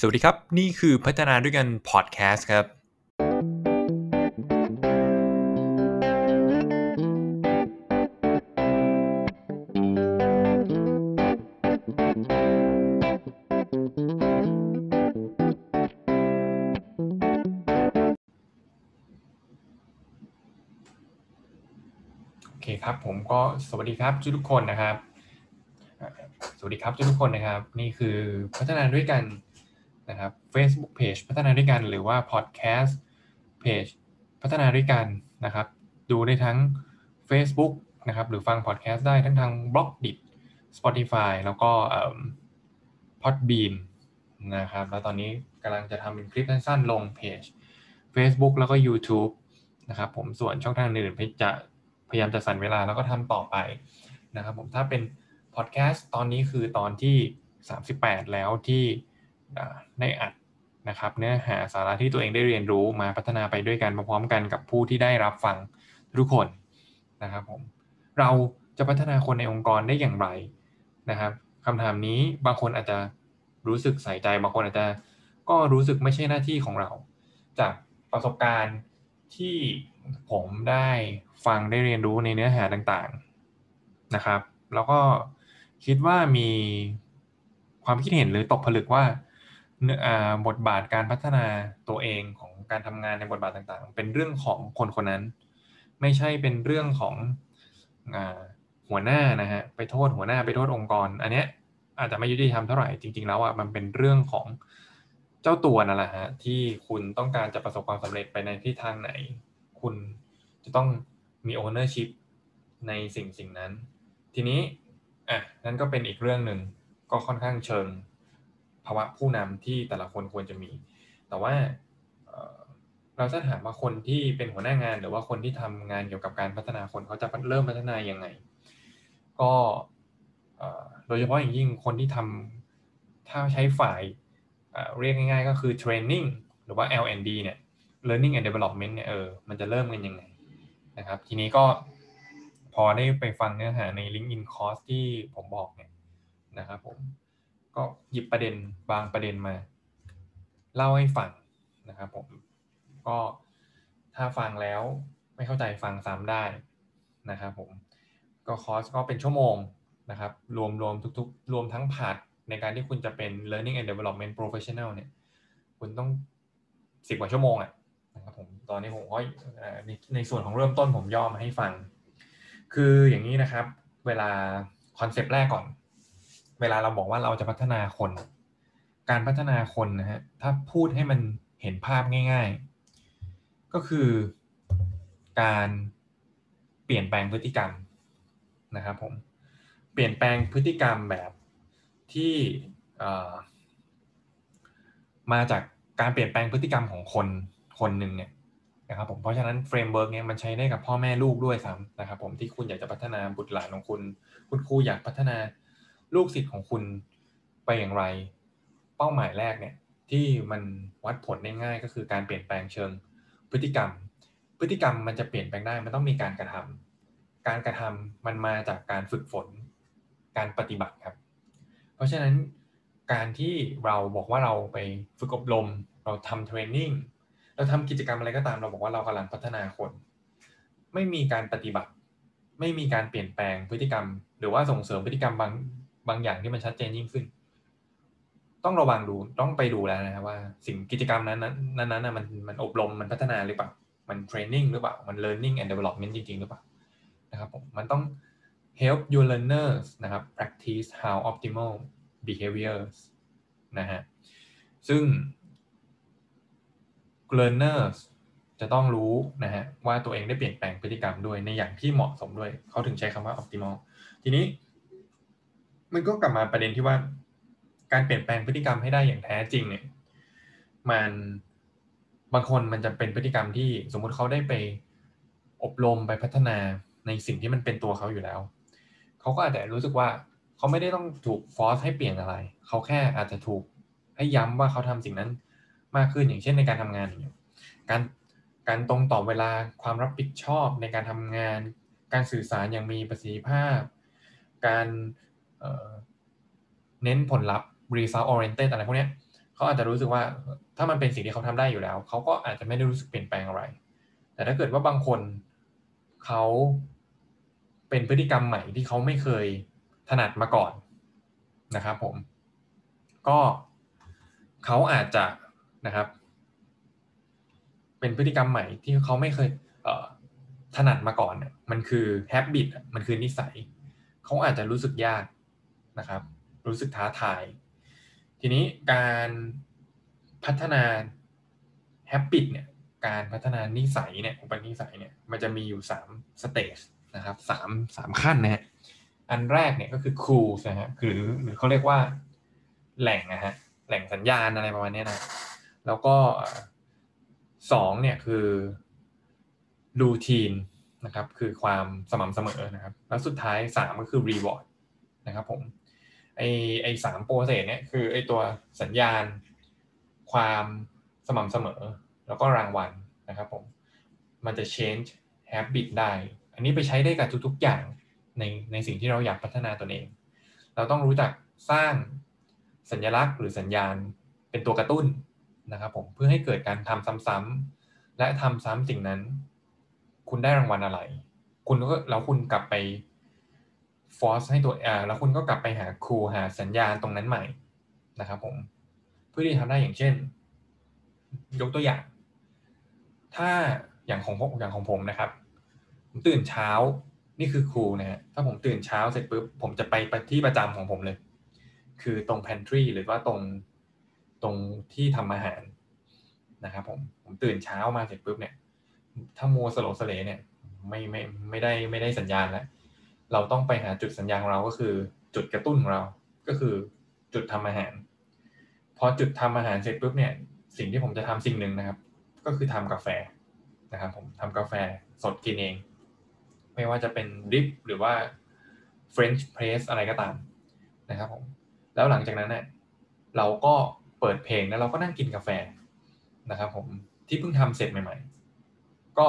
สวัสดีครับ นี่คือพัฒนาด้วยกันพอดแคสต์ครับ โอเคครับผมก็สวัสดีครับทุกคนนะครับ สวัสดีครับทุกคนนะครับ นี่คือพัฒนาด้วยกัน นะครับ Facebook Page พัฒนาด้วยกันหรือว่า Podcast Page พัฒนาด้วยกันนะครับ ดูได้ทั้ง Facebook นะครับ หรือฟัง Podcast ได้ทั้งทาง b l o g d i t Spotify แล้วก็เอิ่ม Podbean นะครับ แล้วตอนนี้กำลังจะทำเป็นคลิปสั้นๆลงเพจ Facebook แล้วก็ YouTube นะครับผมส่วนช่องทางอื่นๆจะพยายามจะสั่นเวลาแล้วก็ทำต่อไปนะครับผมถ้าเป็นพอดแคสต์ตอนนี้คือตอนที่ 38 แล้วที่ ได้อัดนะครับเนื้อหาสาระที่ตัวเองได้เรียนรู้มาพัฒนาไปด้วยกันพร้อมกันกับผู้ที่ได้รับฟังทุกคนนะครับผมเราจะพัฒนาคนในองค์กรได้อย่างไรนะครับคำถามนี้บางคนอาจจะรู้สึกใส่ใจบางคนอาจจะก็รู้สึกไม่ใช่หน้าที่ของเรา จากประสบการณ์ที่ผมได้ฟังได้เรียนรู้ในเนื้อหาต่างๆนะครับ แล้วก็คิดว่ามีความคิดเห็นหรือตกผลึกว่า บทบาทการพัฒนาตัวเองของการทำงานในบทบาทต่างๆ เป็นเรื่องของคนคนนั้น ไม่ใช่เป็นเรื่องของอหัวหน้านะฮะไปโทษหัวหน้าไปโทษองค์กร อันเนี้ยอาจจะไม่ยุติธรรมเท่าไหร่จริง ๆ แล้วอะมันเป็นเรื่องของเจ้าตัวนั่นแหละฮะที่คุณต้องการจะประสบความสำเร็จไปในทิศทางไหน คุณจะต้องมี ownership ในสิ่งสิ่งนั้น ทีนี้อะนั่นก็เป็นอีกเรื่องหนึ่งก็ค่อนข้างเชิง ภาวะผู้นำที่แต่ละคนควรจะมี แต่ว่าเราจะถามว่าคนที่เป็นหัวหน้างาน หรือว่าคนที่ทำงานเกี่ยวกับการพัฒนาคนเขาจะเริ่มพัฒนายังไง ก็โดยเฉพาะอย่างยิ่งคนที่ทำถ้าใช้ฝ่ายเอ่อเรียกง่ายๆ ก็คือ training หรือว่า L&D เนี่ย learning and development เนี่ยเออมันจะเริ่มกันยังไงนะครับ ทีนี้ก็พอได้ไปฟังเนื้อหาใน LinkedIn course ที่ผมบอกเนี่ยนะครับผม ก็หยิบประเด็นบางประเด็นมา เล่าให้ฟังนะครับผมก็ถ้าฟังแล้วไม่เข้าใจฟังซ้ำได้นะครับผมก็คอร์สก็เป็นชั่วโมงนะครับรวมรวมทุกๆ รวมทั้ง part ในการที่คุณจะเป็น learning and development professional เนี่ยคุณต้องสิบกว่าชั่วโมงอะนะครับผมตอนนี้ผมก็ในในส่วนของเริ่มต้นผมย่อมาให้ฟัง คืออย่างนี้นะครับ เวลา concept แรกก่อน เวลาเราบอกว่าเราจะพัฒนาคน การพัฒนาคนนะฮะถ้าพูดให้มันเห็นภาพง่าย ๆ ก็คือการเปลี่ยนแปลงพฤติกรรมนะครับผมเปลี่ยนแปลงพฤติกรรมแบบที่มาจากการเปลี่ยนแปลงพฤติกรรมของคนคนหนึ่งเนี่ยนะครับผมเพราะฉะนั้น framework เนี่ยมันใช้ได้กับพ่อแม่ลูกด้วยซ้ำนะครับผมที่คุณอยากจะพัฒนาบุตรหลานของคุณ คุณครูอยากพัฒนา ลูกศิษย์ของคุณไปอย่างไร เป้าหมายแรกเนี่ยที่มันวัดผลได้ง่ายก็คือการเปลี่ยนแปลงเชิงพฤติกรรม พฤติกรรมมันจะเปลี่ยนแปลงได้มันต้องมีการกระทำการกระทำมันมาจากการฝึกฝน การปฏิบัติครับ เพราะฉะนั้นการที่เราบอกว่าเราไปฝึกอบรม เราทำเทรนนิ่งเราทำกิจกรรมอะไรก็ตามเราบอกว่าเรากำลังพัฒนาคน ไม่มีการปฏิบัติ ไม่มีการเปลี่ยนแปลงพฤติกรรม หรือว่าส่งเสริมพฤติกรรมบาง บางอย่างที่มันชัดเจนยิ่งขึ้น ต้องระวังดูต้องไปดูแล้วนะครับว่าสิ่งกิจกรรมนั้นนั้นนั้นนะมันมันอบรมมันพัฒนาหรือเปล่ามันเทรนนิ่งหรือเปล่ามัน learning and development จริงๆหรือเปล่านะครับผมมันต้อง help your learners นะครับ practice how optimal behaviors นะฮะซึ่ง learners จะต้องรู้นะฮะว่าตัวเองได้เปลี่ยนแปลงพฤติกรรมด้วยในอย่างที่เหมาะสมด้วย เขาถึงใช้คำว่า optimal ทีนี้ มันก็กลับมาประเด็นที่ว่า การเปลี่ยนแปลงพฤติกรรมให้ได้อย่างแท้จริงเนี่ย มันบางคนมันจะเป็นพฤติกรรมที่สมมุติเขาได้ไปอบรมไปพัฒนาในสิ่งที่มันเป็นตัวเขาอยู่แล้ว เขาก็อาจจะรู้สึกว่าเขาไม่ได้ต้องถูกฟอสให้เปลี่ยนอะไร เขาแค่อาจจะถูกให้ย้ำว่าเขาทำสิ่งนั้นมากขึ้นอย่างเช่นในการทำงานอย่างเงี้ยการการตรงต่อเวลาความรับผิดชอบในการทำงาน การสื่อสารอย่างมีประสิทธิภาพ การ เน้นผลลัพธ์ result oriented อะไรพวกเนี้ยเขาอาจจะรู้สึกว่าถ้ามันเป็นสิ่งที่เขาทำได้อยู่แล้ว เขาก็อาจจะไม่ได้รู้สึกเปลี่ยนแปลงอะไร แต่ถ้าเกิดว่าบางคนเขาเป็นพฤติกรรมใหม่ที่เขาไม่เคยถนัดมาก่อนนะครับผม ก็เขาอาจจะนะครับ เป็นพฤติกรรมใหม่ที่เขาไม่เคยถนัดมาก่อนเนี่ยมันคือแฮบบิตมันคือนิสัย เขาอาจจะรู้สึกยาก นะครับ รู้สึกท้าทาย ทีนี้การพัฒนาแฮบบิตเนี่ยการพัฒนานิสัยเนี่ยอุปนิสัยเนี่ยมันจะมีอยู่3สเตจนะครับสามสามขั้นนะฮะอันแรกเนี่ยก็คือครูนะฮะหรือหรือเขาเรียกว่าแหล่งนะฮะแหล่งสัญญาณอะไรประมาณนี้นะแล้วก็สองเนี่ยคือ routine นะครับคือความสม่ำเสมอนะครับ แล้วสุดท้ายสามก็คือ reward นะครับผม ไอไอสาม process เนี่ยคือไอตัวสัญญาณ ความสม่ำเสมอ แล้วก็รางวัลนะครับผมมันจะ change habit ได้ อันนี้ไปใช้ได้กับทุกๆอย่างในในสิ่งที่เราอยากพัฒนาตนเอง เราต้องรู้จักสร้างสัญลักษณ์หรือสัญญาณเป็นตัวกระตุ้นนะครับผมเพื่อให้เกิดการทำซ้ำๆและทำซ้ำสิ่งนั้น คุณได้รางวัลอะไร คุณก็แล้วคุณกลับไป ฟอร์สให้ตัวอ่าแล้วคุณก็กลับไปหาครูหาสัญญาณตรงนั้นใหม่นะครับผมเพื่อที่ทำได้อย่างเช่น ยกตัวอย่าง ถ้าอย่างของผมอย่างของผมนะครับ ผมตื่นเช้านี่คือครูนะฮะถ้าผมตื่นเช้าเสร็จปุ๊บผมจะไปที่ประจำของผมเลย คือตรง pantry หรือว่าตรงตรงที่ทำอาหารนะครับผมผมตื่นเช้ามาเสร็จปุ๊บเนี่ย ถ้ามัวสโลสเลเนี่ยไม่ไม่ไม่ได้ไม่ได้สัญญาณแล้ว เราต้องไปหาจุดสัญญาณของเราก็คือ จุดกระตุ้นของเรา ก็คือจุดทำอาหาร พอจุดทำอาหารเสร็จปุ๊บเนี่ย สิ่งที่ผมจะทำสิ่งหนึ่งนะครับ ก็คือทำกาแฟนะครับ ผมทำกาแฟสดกินเอง ไม่ว่าจะเป็นดริปหรือว่า French press อะไรก็ตามนะครับผมแล้วหลังจากนั้นเนี่ยเราก็เปิดเพลงแล้วเราก็นั่งกินกาแฟนะครับ ผมที่เพิ่งทำเสร็จใหม่ ๆ ก็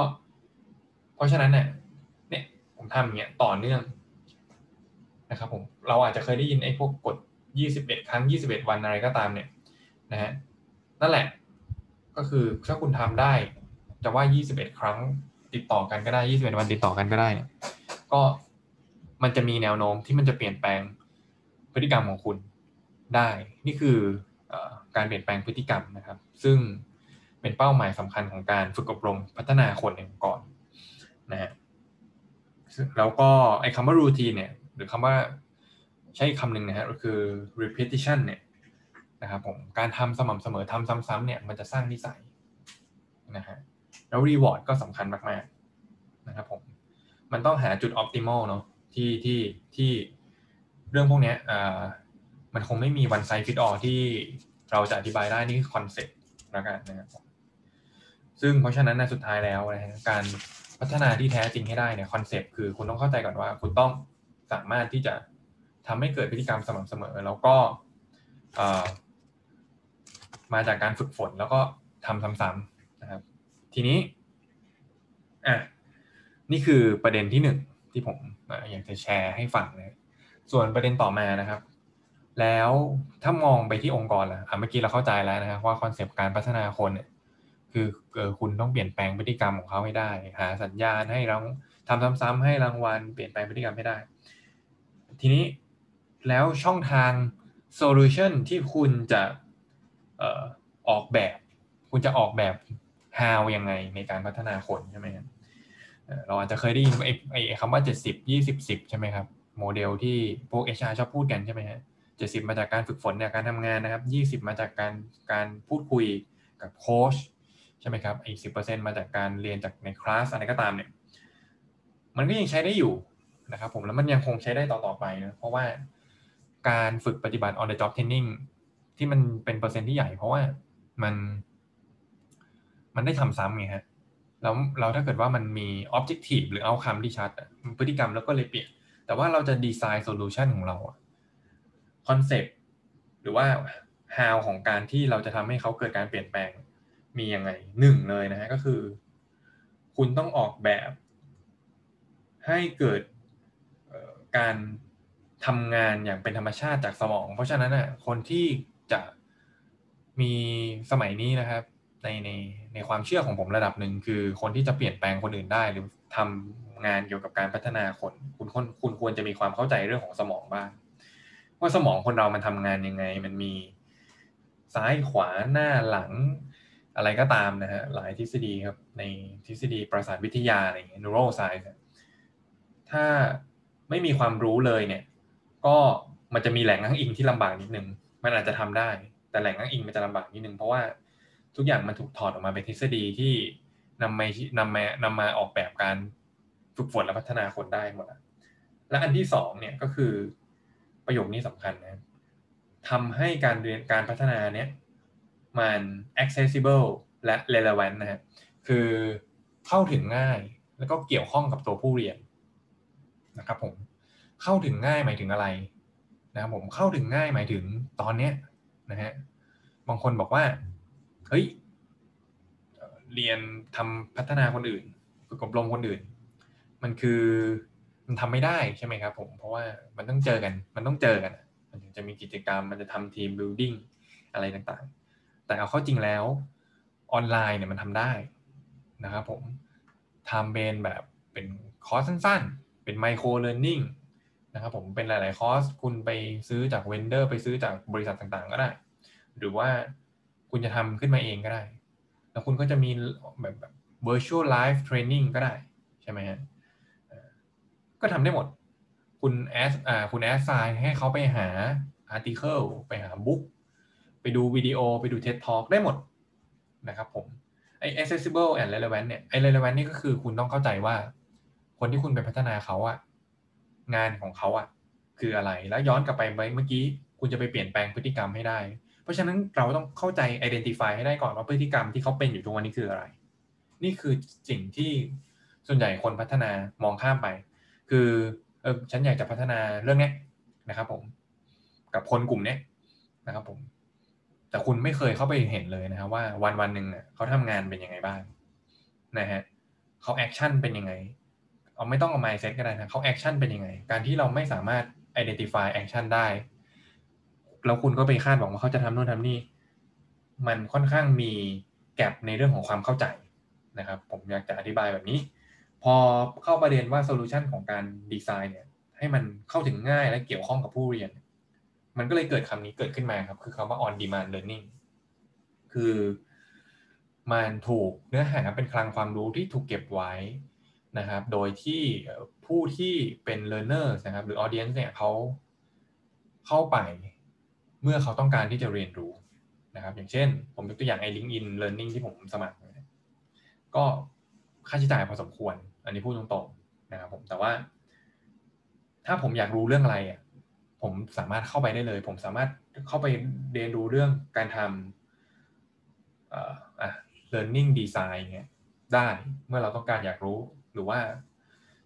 เพราะฉะนั้นเนี่ย ผมทำอย่างเงี้ยต่อเนื่องนะครับผมเราอาจจะเคยได้ยินไอ้พวกกด 21 ครั้ง 21 วันอะไรก็ตามเนี่ยนะฮะนั่นแหละก็คือถ้าคุณทำได้จะว่า 21 ครั้งติดต่อกันก็ได้ 21 วันติดต่อกันก็ได้เนี่ยก็มันจะมีแนวโน้มที่มันจะเปลี่ยนแปลงพฤติกรรมของคุณได้ นี่คือการเปลี่ยนแปลงพฤติกรรมนะครับ ซึ่งเป็นเป้าหมายสำคัญของการฝึกอบรมพัฒนาคนเองก่อนนะฮะ แล้วก็ไอ้คำว่า routine เนี่ย หรือคำว่าใช้คำหนึ่งนะฮะก็คือ repetition เนี่ยนะครับผมการทำสม่ำเสมอทำซ้ำๆเนี่ยมันจะสร้างนิสัยนะฮะแล้ว reward ก็สำคัญมากๆนะครับผมมันต้องหาจุด optimal เนาะที่ที่ที่เรื่องพวกนี้อ่ามันคงไม่มี one size fit all ที่เราจะอธิบายได้นี่คือ concept แล้วกันนะครับซึ่งเพราะฉะนั้นในสุดท้ายแล้วนะการ พัฒนาที่แท้จริงให้ได้เนี่ย concept คือคุณต้องเข้าใจก่อนว่า คุณต้องสามารถที่จะทำให้เกิดพฤติกรรมสม่ำเสมอ แล้วก็มาจากการฝึกฝนแล้วก็ทำซ้ำๆนะครับ ทีนี้อะนี่คือประเด็นที่หนึ่งที่ผมอยากจะแชร์ให้ฟังนะส่วนประเด็นต่อมานะครับ แล้วถ้ามองไปที่องค์กรล่ะเมื่อกี้เราเข้าใจแล้วนะครับว่า concept การพัฒนาคนเนี่ย คือคุณต้องเปลี่ยนแปลงพฤติกรรมของเขาให้ได้ หาสัญญาณให้รางทำซ้ำๆให้รางวัลเปลี่ยนแปลงพฤติกรรมให้ได้ ทีนี้แล้วช่องทาง solution ที่คุณจะออกแบบ คุณจะออกแบบ how ยังไงในการพัฒนาคนใช่ไหมครับเราอาจจะเคยได้ยินไอ้ไอ้คำว่าเจ็ดสิบยี่สิบสิบใช่ไหมครับ โมเดลที่พวกเอชาชอบพูดกันใช่ไหมฮะเจ็ดสิบมาจากการฝึกฝนเนี่ยการทำงานนะครับยี่สิบมาจากการการพูดคุยกับโค้ช ใช่ไหมครับอีกสิบเปอร์เซ็นต์มาจากการเรียนจากในคลาสอะไรก็ตามเนี่ย มันก็ยังใช้ได้อยู่นะครับผมแล้วมันยังคงใช้ได้ต่อๆไปนะเพราะว่าการฝึกปฏิบัติ on the job training ที่มันเป็นเปอร์เซ็นต์ที่ใหญ่ เพราะว่ามัน มันได้ทำซ้ำไงฮะแล้วเราถ้าเกิดว่ามันมี objective หรือ outcome ที่ชัดพฤติกรรมแล้วก็เลยเปลี่ยน แต่ว่าเราจะ design solution ของเรา concept หรือว่า how ของการที่เราจะทำให้เขาเกิดการเปลี่ยนแปลง มียังไงหนึ่งเลยนะฮะก็คือ คุณต้องออกแบบให้เกิดการทำงานอย่างเป็นธรรมชาติจากสมอง เพราะฉะนั้นน่ะคนที่จะมีสมัยนี้นะครับ ในในในความเชื่อของผมระดับหนึ่งคือ คนที่จะเปลี่ยนแปลงคนอื่นได้หรือทำงานเกี่ยวกับการพัฒนาคนคุณคุณคุณควรจะมีความเข้าใจเรื่องของสมองบ้างว่าสมองคนเรามันทำงานยังไง มันมีซ้ายขวาหน้าหลัง อะไรก็ตามนะฮะหลายทฤษฎีครับในทฤษฎีประสาทวิทยาอะไรอย่างเงี้ย neuroscience ถ้าไม่มีความรู้เลยเนี่ย ก็มันจะมีแหล่งอ้างอิงที่ลำบากนิดนึง มันอาจจะทำได้ แต่แหล่งอ้างอิงมันจะลำบากนิดนึง เพราะว่าทุกอย่างมันถูกถอดออกมาเป็นทฤษฎีที่นำมานำมานำมาออกแบบการฝึกฝนและพัฒนาคนได้หมดและอันที่สองเนี่ยก็คือประโยคนี้สำคัญนะทำให้การเรียนการพัฒนาเนี่ย มัน accessible และ relevant นะฮะคือเข้าถึงง่ายแล้วก็เกี่ยวข้องกับตัวผู้เรียนนะครับผมเข้าถึงง่ายหมายถึงอะไรนะครับผมเข้าถึงง่ายหมายถึงตอนเนี้ยนะฮะบางคนบอกว่าเฮ้ยเรียนทำพัฒนาคนอื่นฝึกอบรมคนอื่น มันคือมันทำไม่ได้ใช่ไหมครับผมเพราะว่ามันต้องเจอกันมันต้องเจอกัน มันถึงจะมีกิจกรรมมันจะทำ team building อะไรต่างๆ แต่เอาเข้าจริงแล้วออนไลน์เนี่ยมันทำได้นะครับผมทำเป็นแบบเป็นคอร์สสั้นๆ เป็น micro learning นะครับผมเป็นหลายๆคอร์สคุณไปซื้อจาก vendor ไปซื้อจากบริษัทต่างๆ ก็ได้ หรือว่าคุณจะทำขึ้นมาเองก็ได้ แล้วคุณก็จะมีแบบแบบ virtual live training ก็ได้ ใช่ไหมฮะก็ทำได้หมด คุณแอสอ่าคุณแอสไซน์ให้เขาไปหาอาร์ติเคิลไปหาบุ๊ก ไปดูวิดีโอไปดู TED Talk ได้หมดนะครับผมไอ้ accessible and relevant เนี่ยไอ้ relevant นี่ก็คือคุณต้องเข้าใจว่า คนที่คุณไปพัฒนาเขาอะงานของเขาอะคืออะไรแล้วย้อนกลับไปเมื่อกี้ คุณจะไปเปลี่ยนแปลงพฤติกรรมให้ได้ เพราะฉะนั้นเราต้องเข้าใจ identify ให้ได้ก่อนว่าพฤติกรรมที่เขาเป็นอยู่ทุกวันนี้คืออะไร นี่คือสิ่งที่ส่วนใหญ่คนพัฒนามองข้ามไป คือเออฉันอยากจะพัฒนาเรื่องนี้นะครับผม กับคนกลุ่มนี้นะครับผม แต่คุณไม่เคยเข้าไปเห็นเลยนะครับว่าวันวันหนึ่งเนี่ยเขาทำงานเป็นยังไงบ้างนะฮะเขา action เป็นยังไงเอาไม่ต้องเอา mindset ก็ได้นะเขา action เป็นยังไง การที่เราไม่สามารถ identify action ได้ แล้วคุณก็ไปคาดหวังว่าเขาจะทำโน่นทำนี่ มันค่อนข้างมีแกลบในเรื่องของความเข้าใจนะครับ ผมอยากจะอธิบายแบบนี้ พอเข้าประเด็นว่าโซลูชันของการดีไซน์เนี่ย ให้มันเข้าถึงง่ายและเกี่ยวข้องกับผู้เรียน มันก็เลยเกิดคำนี้เกิดขึ้นมาครับ คือคำว่า on demand learning คือมันถูกเนื้อหาเป็นคลังความรู้ที่ถูกเก็บไว้นะครับ โดยที่ผู้ที่เป็น learner นะครับ หรือ audience เนี่ยเขาเข้าไปเมื่อเขาต้องการที่จะเรียนรู้นะครับ อย่างเช่น ผมยกตัวอย่างไอ้ LinkedIn Learning ที่ผมสมัคร ก็ค่าใช้จ่ายพอสมควร อันนี้พูดตรงๆนะครับผม แต่ว่า ถ้าผมอยากรู้เรื่องอะไรอะ ผมสามารถเข้าไปได้เลย ผมสามารถเข้าไปเรียนรู้เรื่องการทำอ่า learning design เนี่ยได้เมื่อเราต้องการอยากรู้หรือว่า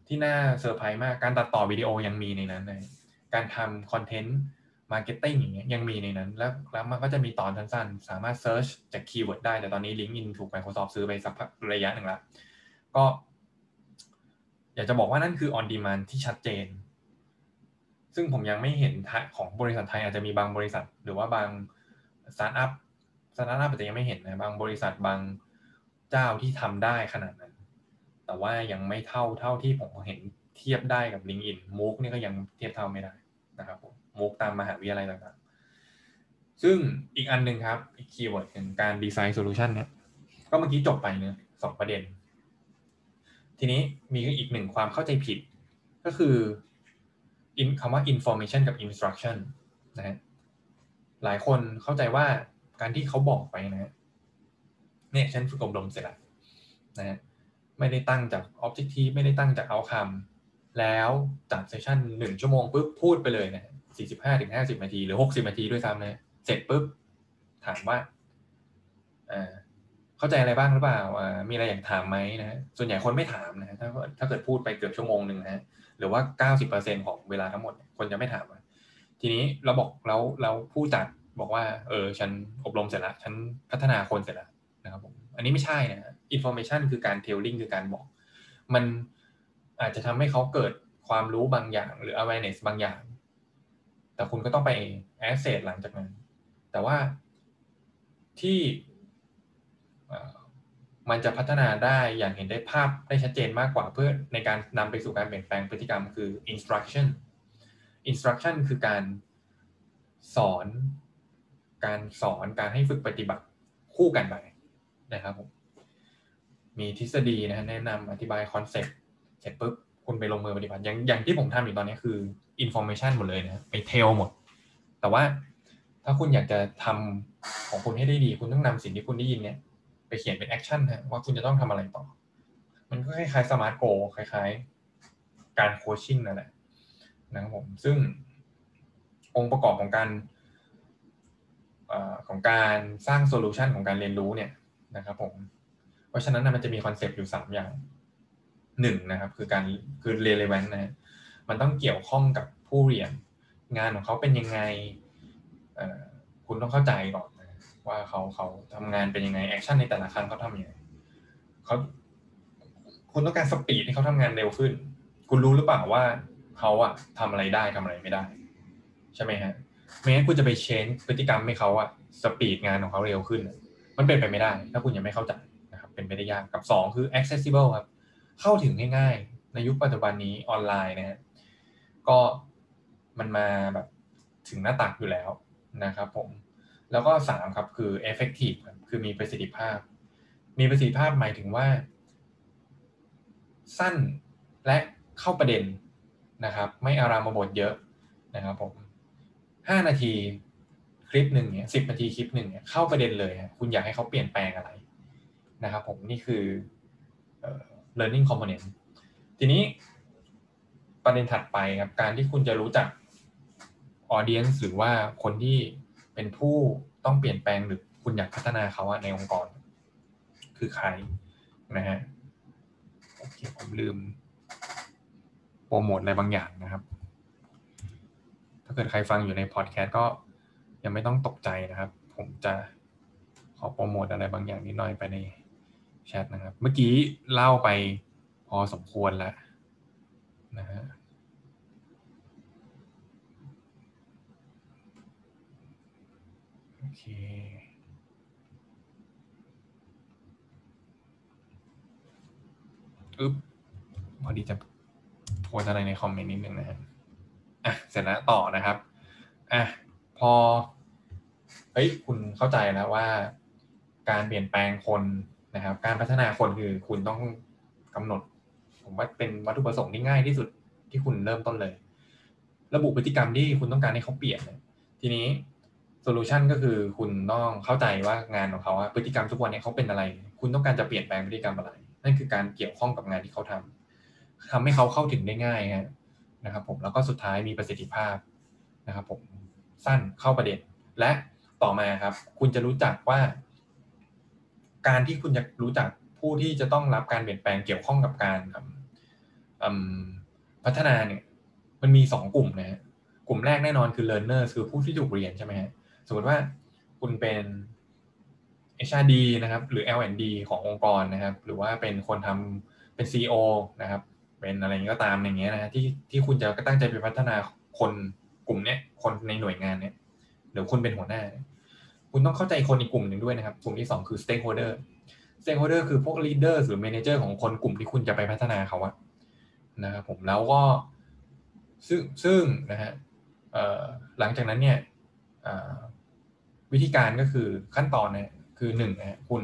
ที่น่าเซอร์ไพรส์มากการตัดต่อวิดีโอยังมีในนั้นเลยการทำ content marketing อย่างเงี้ยยังมีในนั้น แล้วแล้วมันก็จะมีตอนสั้นๆ สามารถ search จาก keyword ได้แต่ตอนนี้ LinkedIn ถูก Microsoft ซื้อไปสักระยะหนึ่งแล้วก็ อยากจะบอกว่านั่นคือ on demand ที่ชัดเจน ซึ่งผมยังไม่เห็นของบริษัทไทยอาจจะมีบางบริษัท หรือว่าบางสตาร์ทอัพสตาร์ทอัพอาจจะยังไม่เห็นนะบางบริษัทบางเจ้าที่ทำได้ขนาดนั้น แต่ว่ายังไม่เท่าเท่าที่ผมเห็นเทียบได้กับ LinkedIn MOOC นี่ก็ยังเทียบเท่าไม่ได้นะครับผม MOOC ตามมหาวิทยาลัยต่างๆ ซึ่งอีกอันหนึ่งครับอีก keyword ของการ design solution เนี่ยก็เมื่อกี้จบไปเนื้อสองประเด็น ทีนี้มีอีกหนึ่งความเข้าใจผิด ก็คือ คำว่า information กับ instruction นะฮะหลายคนเข้าใจว่าการที่เขาบอกไปนะเนี่ยฉันฝึกอบรมเสร็จแล้วนะฮะไม่ได้ตั้งจาก objective ไม่ได้ตั้งจาก outcome แล้วจัดเซสชันหนึ่งชั่วโมงปุ๊บพูดไปเลยนะสี่สิบห้าถึงห้าสิบนาที หรือหกสิบนาทีด้วยซ้ำนะเสร็จปุ๊บถามว่าเข้าใจอะไรบ้างหรือเปล่ามีอะไรอยากถามไหมนะส่วนใหญ่คนไม่ถามนะถ้าถ้าเกิดพูดไปเกือบชั่วโมงหนึ่งนะ หรือว่าเก้าสิบเปอร์เซ็นของเวลาทั้งหมด คนจะไม่ถามทีนี้เราบอกแล้วเราผู้จัดบอกว่า เออ ฉันอบรมเสร็จแล้ว ฉันพัฒนาคนเสร็จแล้วนะครับผมอันนี้ไม่ใช่นะ information คือการ telling คือการบอก มันอาจจะทำให้เขาเกิดความรู้บางอย่าง หรือ awareness บางอย่าง แต่คุณก็ต้องไป assess หลังจากนั้น แต่ว่าที่ มันจะพัฒนาได้อย่างเห็นได้ภาพได้ชัดเจนมากกว่าเพื่อในการนำไปสู่การเปลี่ยนแปลงพฤติกรรมคือ instruction instruction คือการสอน การสอนการให้ฝึกปฏิบัติคู่กันไปนะครับผมมีทฤษฎีนะแนะนำอธิบาย concept เสร็จปุ๊บคุณไปลงมือปฏิบัติอย่างอย่างที่ผมทำอยู่ตอนนี้คือ information หมดเลยนะไป tell หมด แต่ว่าถ้าคุณอยากจะทำของคุณให้ได้ดี คุณต้องนำสิ่งที่คุณได้ยินเนี่ย เขียนเป็น action ฮะว่าคุณจะต้องทำอะไรต่อ มันก็คล้ายๆ SMART goalคล้าย ๆ การ coaching นั่นแหละนะครับผมซึ่งองค์ประกอบของการของการสร้าง solution ของการเรียนรู้เนี่ยนะครับผม เพราะฉะนั้นมันจะมี concept อยู่ 3 อย่างหนึ่งนะครับ คือการคือ relevant นะมันต้องเกี่ยวข้องกับผู้เรียน งานของเขาเป็นยังไงคุณต้องเข้าใจก่อน ว่าเขาเขาทำงานเป็นยังไง action ในแต่ละครั้งเขาทำยังไงเขาคุณต้องการ speed ให้เขาทำงานเร็วขึ้น คุณรู้หรือเปล่าว่าเขาอะทำอะไรได้ทำอะไรไม่ได้ ใช่ไหมฮะไม่งั้นคุณจะไป change พฤติกรรมให้เขาอะ speed งานของเขาเร็วขึ้น มันเป็นไปไม่ได้ ถ้าคุณยังไม่เข้าใจนะครับเป็นไปได้ยากกับ 2 คือ accessible ครับเข้าถึงง่ายๆ ในยุคปัจจุบันนี้ออนไลน์นะฮะก็มันมาแบบถึงหน้าตักอยู่แล้วนะครับผม แล้วก็3ครับคือ effective คือมีประสิทธิภาพ มีประสิทธิภาพหมายถึงว่า สั้นและเข้าประเด็นนะครับ ไม่อารามบทเยอะนะครับผมห้านาทีคลิปหนึ่งเนี่ยสิบนาทีคลิปหนึ่งเนี่ยเข้าประเด็นเลยคุณอยากให้เขาเปลี่ยนแปลงอะไรนะครับผมนี่คือ learning component ทีนี้ประเด็นถัดไปครับ การที่คุณจะรู้จัก audience หรือว่าคนที่ เป็นผู้ต้องเปลี่ยนแปลงหรือคุณอยากพัฒนาเขาในองค์กร คือใครนะฮะโอเคผมลืมโปรโมทอะไรบางอย่างนะครับ ถ้าเกิดใครฟังอยู่ในพอดแคสต์ก็ยังไม่ต้องตกใจนะครับ ผมจะขอโปรโมทอะไรบางอย่างนิดหน่อยไปในแชทนะครับ เมื่อกี้เล่าไปพอสมควรแล้วนะฮะโอ เค อึ๊บ พอดีจะโพสอะไรในคอมเมนต์นิดนึงนะฮะอะ เสร็จแล้วต่อนะครับ อะ พอ เฮ้ย คุณเข้าใจแล้วว่า การเปลี่ยนแปลงคนนะครับ การพัฒนาคนคือคุณต้องกำหนด ผมว่าเป็นวัตถุประสงค์ที่ง่ายที่สุดที่คุณเริ่มต้นเลย ระบุพฤติกรรมที่คุณต้องการให้เขาเปลี่ยน ทีนี้ โซลูชันก็คือคุณต้องเข้าใจว่างานของเขาพฤติกรรมทุกวันนี้เขาเป็นอะไร คุณต้องการจะเปลี่ยนแปลงพฤติกรรมอะไร นั่นคือการเกี่ยวข้องกับงานที่เขาทำทำให้เขาเข้าถึงได้ง่ายนะครับผมแล้วก็สุดท้ายมีประสิทธิภาพนะครับผมสั้นเข้าประเด็น และต่อมาครับ คุณจะรู้จักว่า การที่คุณจะรู้จักผู้ที่จะต้องรับการเปลี่ยนแปลงเกี่ยวข้องกับการพัฒนาเนี่ย มันมีสองกลุ่มนะฮะกลุ่มแรกแน่นอนคือ learner คือผู้ที่ถูกเรียนใช่ไหมฮะ สมมติว่าคุณเป็น HRD นะครับ หรือ L&D ขององค์กรนะครับ หรือว่าเป็นคนทำเป็น CEO นะครับ เป็นอะไรก็ตามอย่างเงี้ยนะที่ที่คุณจะตั้งใจไปพัฒนาคนกลุ่มเนี้ยคนในหน่วยงานเนี้ยหรือคุณเป็นหัวหน้า คุณต้องเข้าใจคนอีกกลุ่มหนึ่งด้วยนะครับ กลุ่มที่สองคือ stakeholder stakeholder คือพวก leader หรือ manager ของคนกลุ่มที่คุณจะไปพัฒนาเขาอะนะครับผมแล้วก็ซึ่งซึ่งนะฮะหลังจากนั้นเนี่ย วิธีการก็คือขั้นตอนเนี่ยคือหนึ่งนะคุณ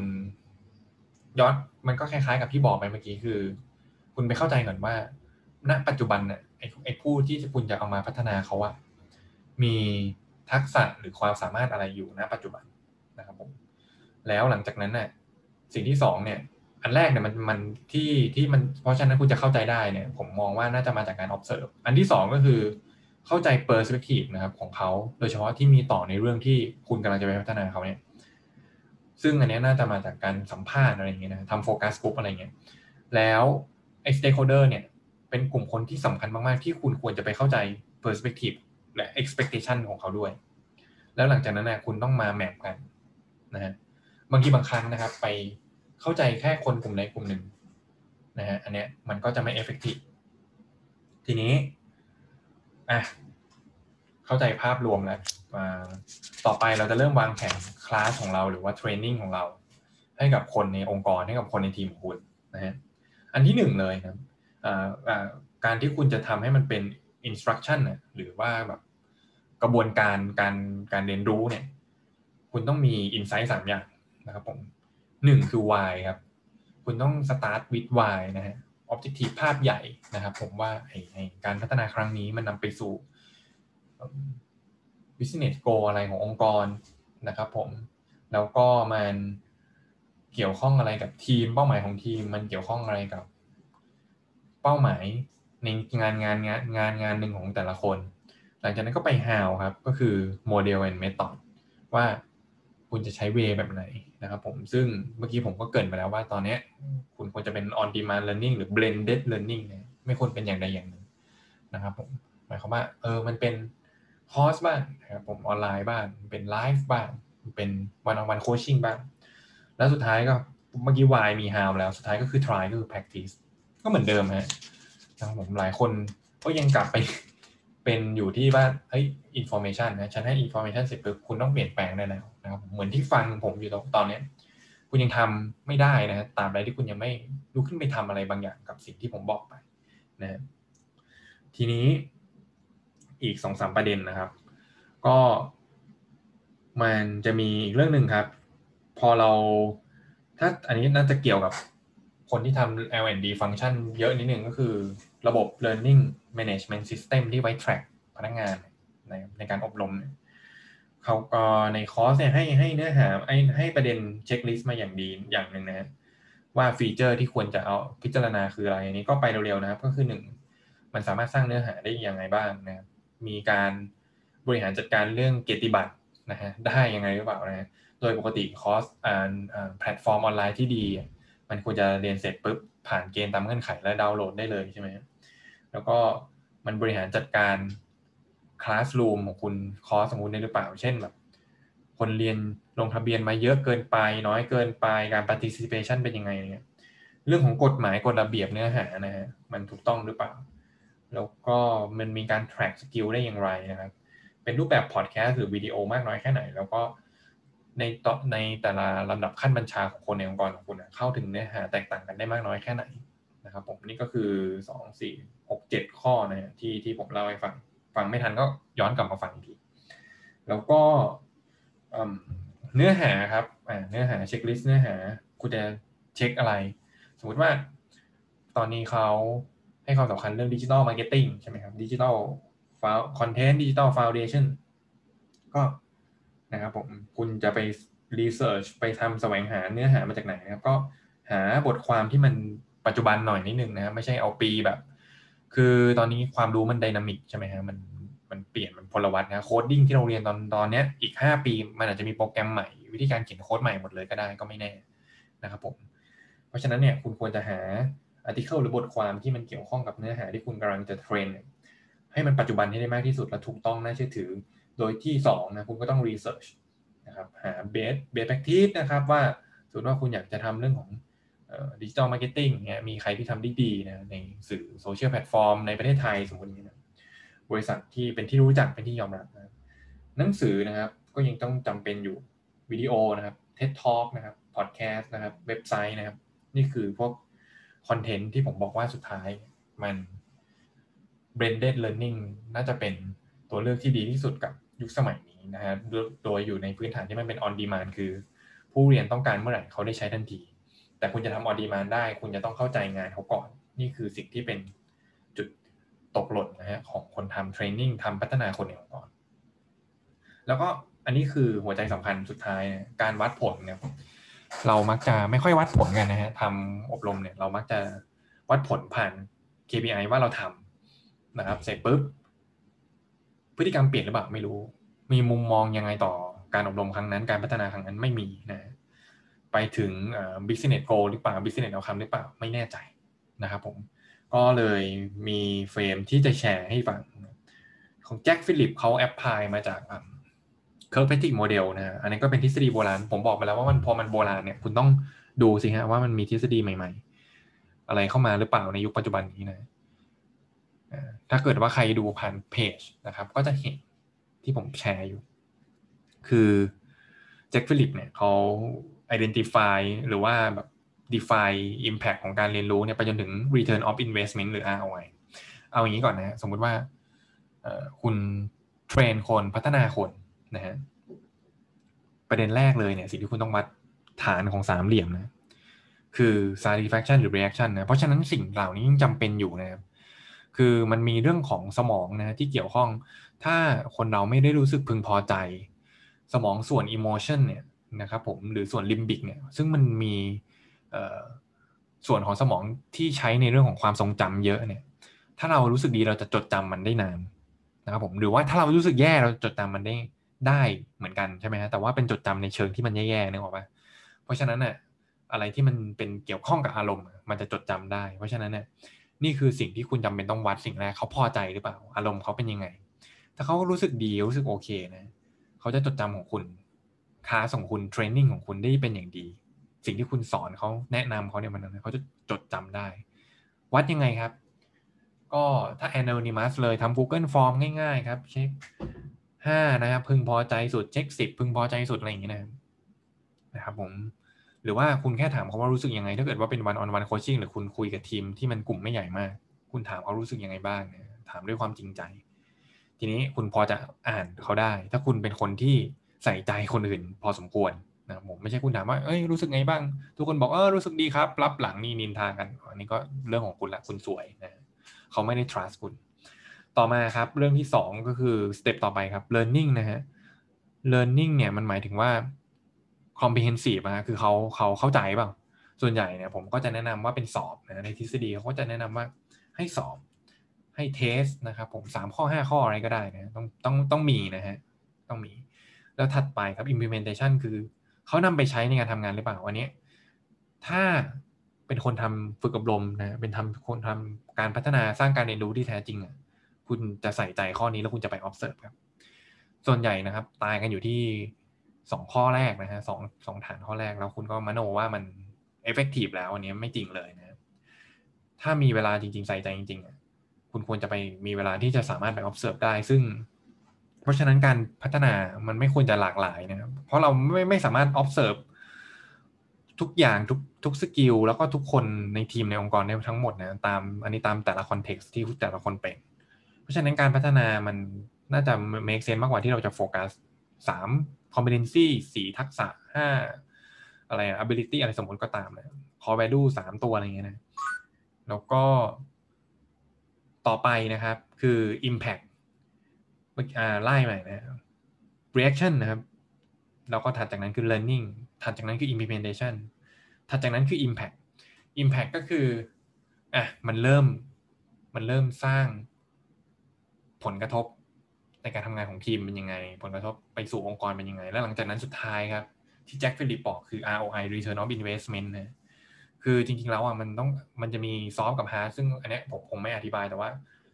ย้อนมันก็คล้ายๆ กับที่บอกไปเมื่อกี้คือ คุณไปเข้าใจก่อนว่า ณ ปัจจุบันเนี่ยไอ้ไอ้ผู้ที่คุณจะเอามาพัฒนาเขาอะมีทักษะหรือความสามารถอะไรอยู่ณ ปัจจุบันนะครับผมแล้วหลังจากนั้นเนี่ยสิ่งที่สองเนี่ย อันแรกเนี่ยมันมันที่ที่มันเพราะฉะนั้นคุณจะเข้าใจได้เนี่ย ผมมองว่าน่าจะมาจากการ observe อันที่สองก็คือ เข้าใจ perspective นะครับของเขา โดยเฉพาะที่มีต่อในเรื่องที่คุณกำลังจะไปพัฒนาเขาเนี่ย ซึ่งอันนี้น่าจะมาจากการสัมภาษณ์อะไรอย่างเงี้ยนะทำโฟกัสกลุ่มอะไรเงี้ย แล้วไอ้ stakeholder เนี่ย เป็นกลุ่มคนที่สำคัญมาก ๆ ที่คุณควรจะไปเข้าใจ perspective และ expectation ของเขาด้วย แล้วหลังจากนั้นนะคุณต้องมาแมปกันนะฮะ บางทีบางครั้งนะครับ ไปเข้าใจแค่คนกลุ่มใดกลุ่มหนึ่งนะฮะ อันเนี้ยมันก็จะไม่ effective ทีนี้ อะเข้าใจภาพรวมแล้วต่อไปเราจะเริ่มวางแผนคลาสของเราหรือว่าเทรนนิ่งของเรา ให้กับคนในองค์กรให้กับคนในทีมของคุณนะฮะอันที่หนึ่งเลยครับการที่คุณจะทำให้มันเป็น instruction นหรือว่าแบบกระบวนการการการเรียนรู้เนี่ย คุณต้องมี insight สามอย่างนะครับผมหนึ่งคือ why ครับ คุณต้อง start with why นะฮะ objective ภาพใหญ่นะครับ ผมว่าการพัฒนาครั้งนี้มันนำไปสู่ business goal อะไรขององค์กรนะครับผม แล้วก็มันเกี่ยวข้องอะไรกับทีม เป้าหมายของทีม มันเกี่ยวข้องอะไรกับ เป้าหมายในงานงานงานงานงานหนึ่งของแต่ละคน หลังจากนั้นก็ไป how ครับ ก็คือ model and method ว่า คุณจะใช้เวแบบไหนนะครับผมซึ่งเมื่อกี้ผมก็เกินไปแล้วว่าตอนนี้คุณควรจะเป็น on demand learning หรือ blended learning เนี่ยไม่ควรเป็นอย่างใดอย่างหนึ่งนะครับผมหมายความว่าเออมันเป็นคอร์สบ้างนะครับผมออนไลน์บ้างเป็นไลฟ์บ้างเป็น one on one coaching บ้าง แล้วสุดท้ายก็เมื่อกี้ why มี how แล้วสุดท้ายก็คือ try ก็คือ practice ก็เหมือนเดิมฮะนะครับผมหลายคนก็ยังกลับไปเป็นอยู่ที่ว่าเฮ้ย information นะฉันให้ information เสร็จปุ๊บคุณต้องเปลี่ยนแปลงได้แล้ว เหมือนที่ฟังผมอยู่ตอนนี้คุณยังทำไม่ได้นะตราบใดที่คุณยังไม่ลุกขึ้นไปทำอะไรบางอย่างกับสิ่งที่ผมบอกไปนะทีนี้อีกสองสามประเด็นนะครับ ก็มันจะมีอีกเรื่องหนึ่งครับ พอเราถ้าอันนี้น่าจะเกี่ยวกับคนที่ทำ L&D ฟังก์ชันเยอะนิดนึงก็คือระบบ learning management system ที่ไว้ track พนักงานในในการอบรมเนี่ย เขาก็ในคอร์สเนี่ยให้ให้เนื้อหาให้ให้ประเด็นเช็คลิสต์มาอย่างดีอย่างหนึ่งนะว่า feature ที่ควรจะเอาพิจารณาคืออะไรอันนี้ก็ไปเร็วๆนะครับ ก็คือหนึ่งมันสามารถสร้างเนื้อหาได้ยังไงบ้างนะครับมีการบริหารจัดการเรื่องเกียรติบัตรนะฮะได้ยังไงหรือเปล่านะโดยปกติคอร์สอ่าแพลตฟอร์มออนไลน์ที่ดี มันควรจะเรียนเสร็จปุ๊บผ่านเกณฑ์ตามเงื่อนไขและดาวน์โหลดได้เลยใช่ไหมแล้วก็มันบริหารจัดการ classroom ของคุณคอร์สของคุณได้หรือเปล่า เช่นแบบคนเรียนลงทะเบียนมาเยอะเกินไป น้อยเกินไปการ participation เป็นยังไงเนี่ยเรื่องของกฎหมายกฎระเบียบเนื้อหานะฮะมันถูกต้องหรือเปล่า แล้วก็มันมีการ track skill ได้อย่างไรนะครับ เป็นรูปแบบพอดแคสต์หรือวิดีโอมากน้อยแค่ไหน แล้วก็ในต่อในแต่ละลำดับขั้นบัญชาของคนในองค์กรของคุณเข้าถึงเนื้อหาแตกต่างกันได้มากน้อยแค่ไหนนะครับผมนี่ก็คือสองสี่หกเจ็ดข้อนะที่ที่ผมเล่าให้ฟัง ฟังไม่ทันก็ย้อนกลับมาฟังอีกทีแล้วก็เนื้อหาครับเนื้อหา checklist เนื้อหาคุณจะเช็คอะไร สมมติว่าตอนนี้เขาให้ความสำคัญเรื่อง digital marketing ใช่ไหมครับ digital foun- content digital foundation ก็นะครับผมคุณจะไป research ไปทำแสวงหาเนื้อหามาจากไหนนะครับ ก็หาบทความที่มันปัจจุบันหน่อยนิดนึงนะครับไม่ใช่เอาปีแบบ คือตอนนี้ความรู้มัน dynamic ใช่ไหมฮะมันมันเปลี่ยนมันพลวัตนะ coding ที่เราเรียนตอนตอนนี้อีก 5 ปี มันอาจจะมีโปรแกรมใหม่ วิธีการเขียนโค้ดใหม่หมดเลยก็ได้ก็ไม่แน่นะครับผมเพราะฉะนั้นเนี่ยคุณควรจะหา article หรือบทความที่มันเกี่ยวข้องกับเนื้อหาที่คุณกำลังจะ train ให้มันปัจจุบันให้ได้มากที่สุดและถูกต้องน่าเชื่อถือ โดยที่2นะคุณก็ต้อง research นะครับหา best best practice นะครับว่าสมมติว่าคุณอยากจะทำเรื่องของ digital marketing เนี่ยมีใครที่ทำได้ดีนะในสื่อ social platform ในประเทศไทยสมมตินี้นะบริษัทที่เป็นที่รู้จักเป็นที่ยอมรับนะหนังสือนะครับ ก็ยังต้องจำเป็นอยู่วิดีโอนะครับ TED Talk นะครับพอดแคสต์นะครับ เว็บไซต์นะครับ นี่คือพวก content ที่ผมบอกว่าสุดท้ายมัน blended learning น่าจะเป็นตัวเลือกที่ดีที่สุดกับยุคสมัยนี้นะฮะโดยอยู่ในพื้นฐานที่มันเป็น on demand คือ ผู้เรียนต้องการเมื่อไหร่เขาได้ใช้ทันที แต่คุณจะทำออดีมานได้ คุณจะต้องเข้าใจงานเขาก่อน นี่คือสิ่งที่เป็นจุดตกหล่นนะฮะของคนทำเทรนนิ่งทำพัฒนาคนในองค์กรแล้วก็อันนี้คือหัวใจสำคัญสุดท้ายการวัดผลเนี่ยเรามักจะไม่ค่อยวัดผลกันนะฮะทำอบรมเนี่ย เรามักจะวัดผลผ่าน KPI ว่าเราทำนะครับ เสร็จปุ๊บพฤติกรรมเปลี่ยนหรือเปล่าไม่รู้ มีมุมมองยังไงต่อการอบรมครั้งนั้น การพัฒนาครั้งนั้นไม่มีนะ ไปถึง business goal หรือเปล่า business outcome หรือเปล่าไม่แน่ใจนะครับผมก็เลยมี frame ที่จะแชร์ให้ฟัง ของ Jack Phillips เขา apply มาจาก Kirkpatrick model นะอันนี้ก็เป็นทฤษฎีโบราณ ผมบอกไปแล้วว่ามันพอมันโบราณเนี่ยคุณต้องดูสิฮะว่ามันมีทฤษฎีใหม่ๆ อะไรเข้ามาหรือเปล่าในยุคปัจจุบันนี้นะถ้าเกิดว่าใครดูผ่านเพจนะครับ ก็จะเห็นที่ผมแชร์อยู่ คือแจ็คฟิลิปเนี่ยเขา identify หรือว่าแบบ define impact ของการเรียนรู้เนี่ยไปจนถึง return of investment หรือ ROI เอาอย่างนี้ก่อนนะสมมุติว่าคุณเทรนคนพัฒนาคนนะฮะประเด็นแรกเลยเนี่ยสิ่งที่คุณต้องวัดฐานของสามเหลี่ยมนะคือ satisfaction หรือ reaction นะเพราะฉะนั้นสิ่งเหล่านี้ยังจำเป็นอยู่นะครับคือมันมีเรื่องของสมองนะที่เกี่ยวข้อง ถ้าคนเราไม่ได้รู้สึกพึงพอใจ สมองส่วน emotion เนี่ย นะครับผมหรือส่วนลิมบิกเนี่ยซึ่งมันมีส่วนของสมองที่ใช้ในเรื่องของความทรงจำเยอะเนี่ยถ้าเรารู้สึกดีเราจะจดจำมันได้นานนะครับผมหรือว่าถ้าเรารู้สึกแย่เราจดจำมันได้ได้เหมือนกันใช่ไหมฮะแต่ว่าเป็นจดจำในเชิงที่มันแย่ๆนึกออกปะเพราะฉะนั้นเนี่ยอะไรที่มันเป็นเกี่ยวข้องกับอารมณ์ มันจะจดจำได้ เพราะฉะนั้นเนี่ยนี่คือสิ่งที่คุณจำเป็นต้องวัดสิ่งแรกเขาพอใจหรือเปล่า อารมณ์เขาเป็นยังไง ถ้าเขารู้สึกดีรู้สึกโอเคนะเขาจะจดจำของคุณ คลาสของคุณเทรนนิ่งของคุณได้เป็นอย่างดี สิ่งที่คุณสอนเขาแนะนำเขาเนี่ยมันเขาจะจดจำได้ วัดยังไงครับ ก็ถ้า anonymous เลยทำ Google Form ง่ายๆ ครับ เช็คห้านะครับพึงพอใจสุดเช็คสิบพึงพอใจสุดอะไรอย่างเงี้ยนะครับผมหรือว่าคุณแค่ถามเขาว่ารู้สึกยังไง ถ้าเกิดว่าเป็นวันออนวันโคชชิ่งหรือคุณคุยกับทีมที่มันกลุ่มไม่ใหญ่มาก คุณถามเขารู้สึกยังไงบ้างเนี่ยถามด้วยความจริงใจ ทีนี้คุณพอจะอ่านเขาได้ ถ้าคุณเป็นคนที่ ใส่ใจคนอื่นพอสมควรนะผมไม่ใช่คุณถามว่าเอ้ยรู้สึกไงบ้าง ทุกคนบอกเออรู้สึกดีครับ รับหลังนี่นินทากันอันนี้ก็เรื่องของคุณละคุณสวยนะเขาไม่ได้ trust คุณ ต่อมาครับเรื่องที่สองก็คือสเต็ปต่อไปครับ learning นะฮะ learning เนี่ยมันหมายถึงว่า comprehensive นะคือเขาเขาเข้าใจเปล่าส่วนใหญ่เนี่ยผมก็จะแนะนำว่าเป็นสอบนะในทฤษฎีเขาก็จะแนะนำว่าให้สอบให้เทสนะครับผมสามข้อห้าข้ออะไรก็ได้นะต้องต้องต้องมีนะฮะต้องมี แล้วถัดไปครับ implementation คือเขานำไปใช้ในการทำงานหรือเปล่าวันนี้ ถ้าเป็นคนทำฝึกอบรมนะเป็นทำคนทำการพัฒนาสร้างการเรียนรู้ที่แท้จริงอะคุณจะใส่ใจข้อนี้แล้วคุณจะไป observe ครับ ส่วนใหญ่นะครับ ตายกันอยู่ที่สองข้อแรกนะฮะสองสองฐานข้อแรกแล้วคุณก็มโนว่ามัน effective แล้วอันนี้ไม่จริงเลยนะ ถ้ามีเวลาจริง ๆ ใส่ใจจริงๆคุณควรจะไปมีเวลาที่จะสามารถไป observe ได้ ซึ่ง เพราะฉะนั้นการพัฒนามันไม่ควรจะหลากหลายนะครับ เพราะเราไม่ไม่สามารถ observe ทุกอย่างทุกทุก skill แล้วก็ทุกคนในทีมในองค์กรได้ทั้งหมดนะตามอันนี้ตามแต่ละ context ที่แต่ละคนเป็น เพราะฉะนั้นการพัฒนามันน่าจะ make sense มากกว่าที่เราจะโฟกัสสาม competency สี่ทักษะห้าอะไรอะ ability อะไรสมมติก็ตามนะ core value สามตัวอะไรเงี้ยนะ แล้วก็ต่อไปนะครับคือ impact อ่าไล่ใหม่นะ reaction นะครับแล้วก็ถัดจากนั้นคือ learning ถัดจากนั้นคือ implementation ถัดจากนั้นคือ impact impact ก็คืออะมันเริ่มมันเริ่มสร้างผลกระทบในการทำงานของทีมเป็นยังไง ผลกระทบไปสู่องค์กรเป็นยังไง แล้วหลังจากนั้นสุดท้ายครับ ที่แจ็คฟิลิปบอกคือ ROI Return of Investment นะคือจริงๆแล้วอะมันต้องมันจะมี soft กับ hard ซึ่งอันนี้ผมคงไม่อธิบายแต่ว่า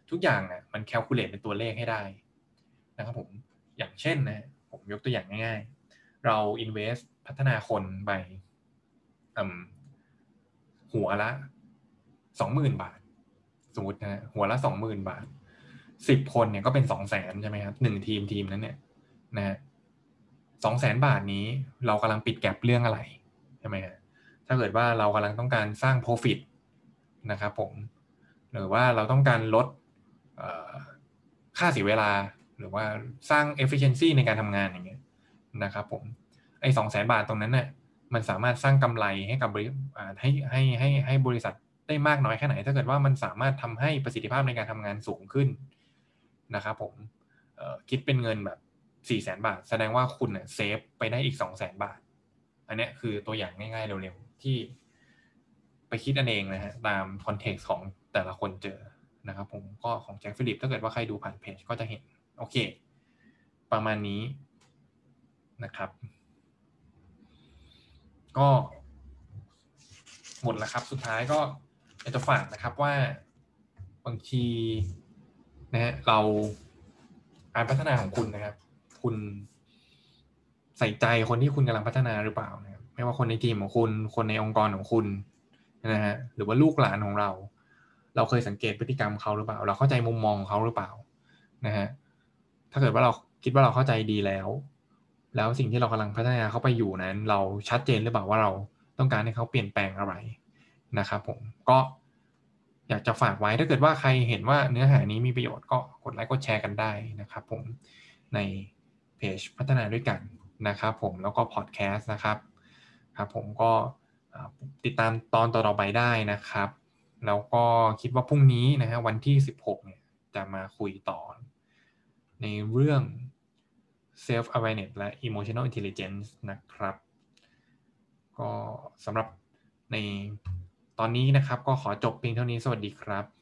ทุกอย่างอะมันแคลคูลเลตเป็นตัวเลขให้ได้ นะครับผมอย่างเช่นนะผมยกตัวอย่างง่าย ๆ เรา invest พัฒนาคนไปหัวละสองหมื่นบาท สมมตินะหัวละสองหมื่นบาทสิบคนเนี่ยก็เป็นสองแสนใช่ไหมครับหนึ่งทีมทีมนั้นเนี่ยนะฮะสองแสนบาทนี้เรากำลังปิดแกลบเรื่องอะไรใช่ไหมฮะถ้าเกิดว่าเรากำลังต้องการสร้าง profit นะครับผมหรือว่าเราต้องการลดค่าเสียเวลา หรือว่าสร้าง efficiency ในการทำงานอย่างเงี้ยนะครับผมไอ้สองแสนบาทตรงนั้นเนี่ยมันสามารถสร้างกำไรให้กับบริให้ให้ให้ให้บริษัทได้มากน้อยแค่ไหน ถ้าเกิดว่ามันสามารถทำให้ประสิทธิภาพในการทำงานสูงขึ้นนะครับผมคิดเป็นเงินแบบสี่แสนบาท แสดงว่าคุณเซฟไปได้อีกสองแสนบาท อันนี้คือตัวอย่างง่ายๆเร็วๆที่ไปคิดอันเองนะฮะตาม context ของแต่ละคนเจอนะครับผมก็ของแจ็คฟิลิปถ้าเกิดว่าใครดูผ่านเพจก็จะเห็น โอเค ประมาณนี้นะครับ ก็หมดแล้วครับ สุดท้ายก็อยากจะฝากนะครับว่าบางทีนะฮะเราการพัฒนาของคุณนะครับ คุณใส่ใจคนที่คุณกำลังพัฒนาหรือเปล่านะครับไม่ว่าคนในทีมของคุณ คนในองค์กรของคุณนะฮะหรือว่าลูกหลานของเรา เราเคยสังเกตพฤติกรรมเขาหรือเปล่า เราเข้าใจมุมมองของเขาหรือเปล่านะฮะ ถ้าเกิดว่าเราคิดว่าเราเข้าใจดีแล้ว แล้วสิ่งที่เรากำลังพัฒนาเข้าไปอยู่นั้น เราชัดเจนหรือเปล่าว่าเราต้องการให้เขาเปลี่ยนแปลงอะไรนะครับผมก็อยากจะฝากไว้ถ้าเกิดว่าใครเห็นว่าเนื้อหานี้มีประโยชน์ก็กดไลค์กดแชร์กันได้นะครับผมในเพจพัฒนาด้วยกันนะครับผมแล้วก็พอดแคสต์นะครับครับผมก็ติดตามตอนต่อๆไปได้นะครับ แล้วก็คิดว่าพรุ่งนี้นะฮะวันที่ 16เนี่ยจะมาคุยต่อ ในเรื่อง self awareness และ emotional intelligence นะครับ ก็สำหรับในตอนนี้นะครับ ก็ขอจบเพียงเท่านี้สวัสดีครับ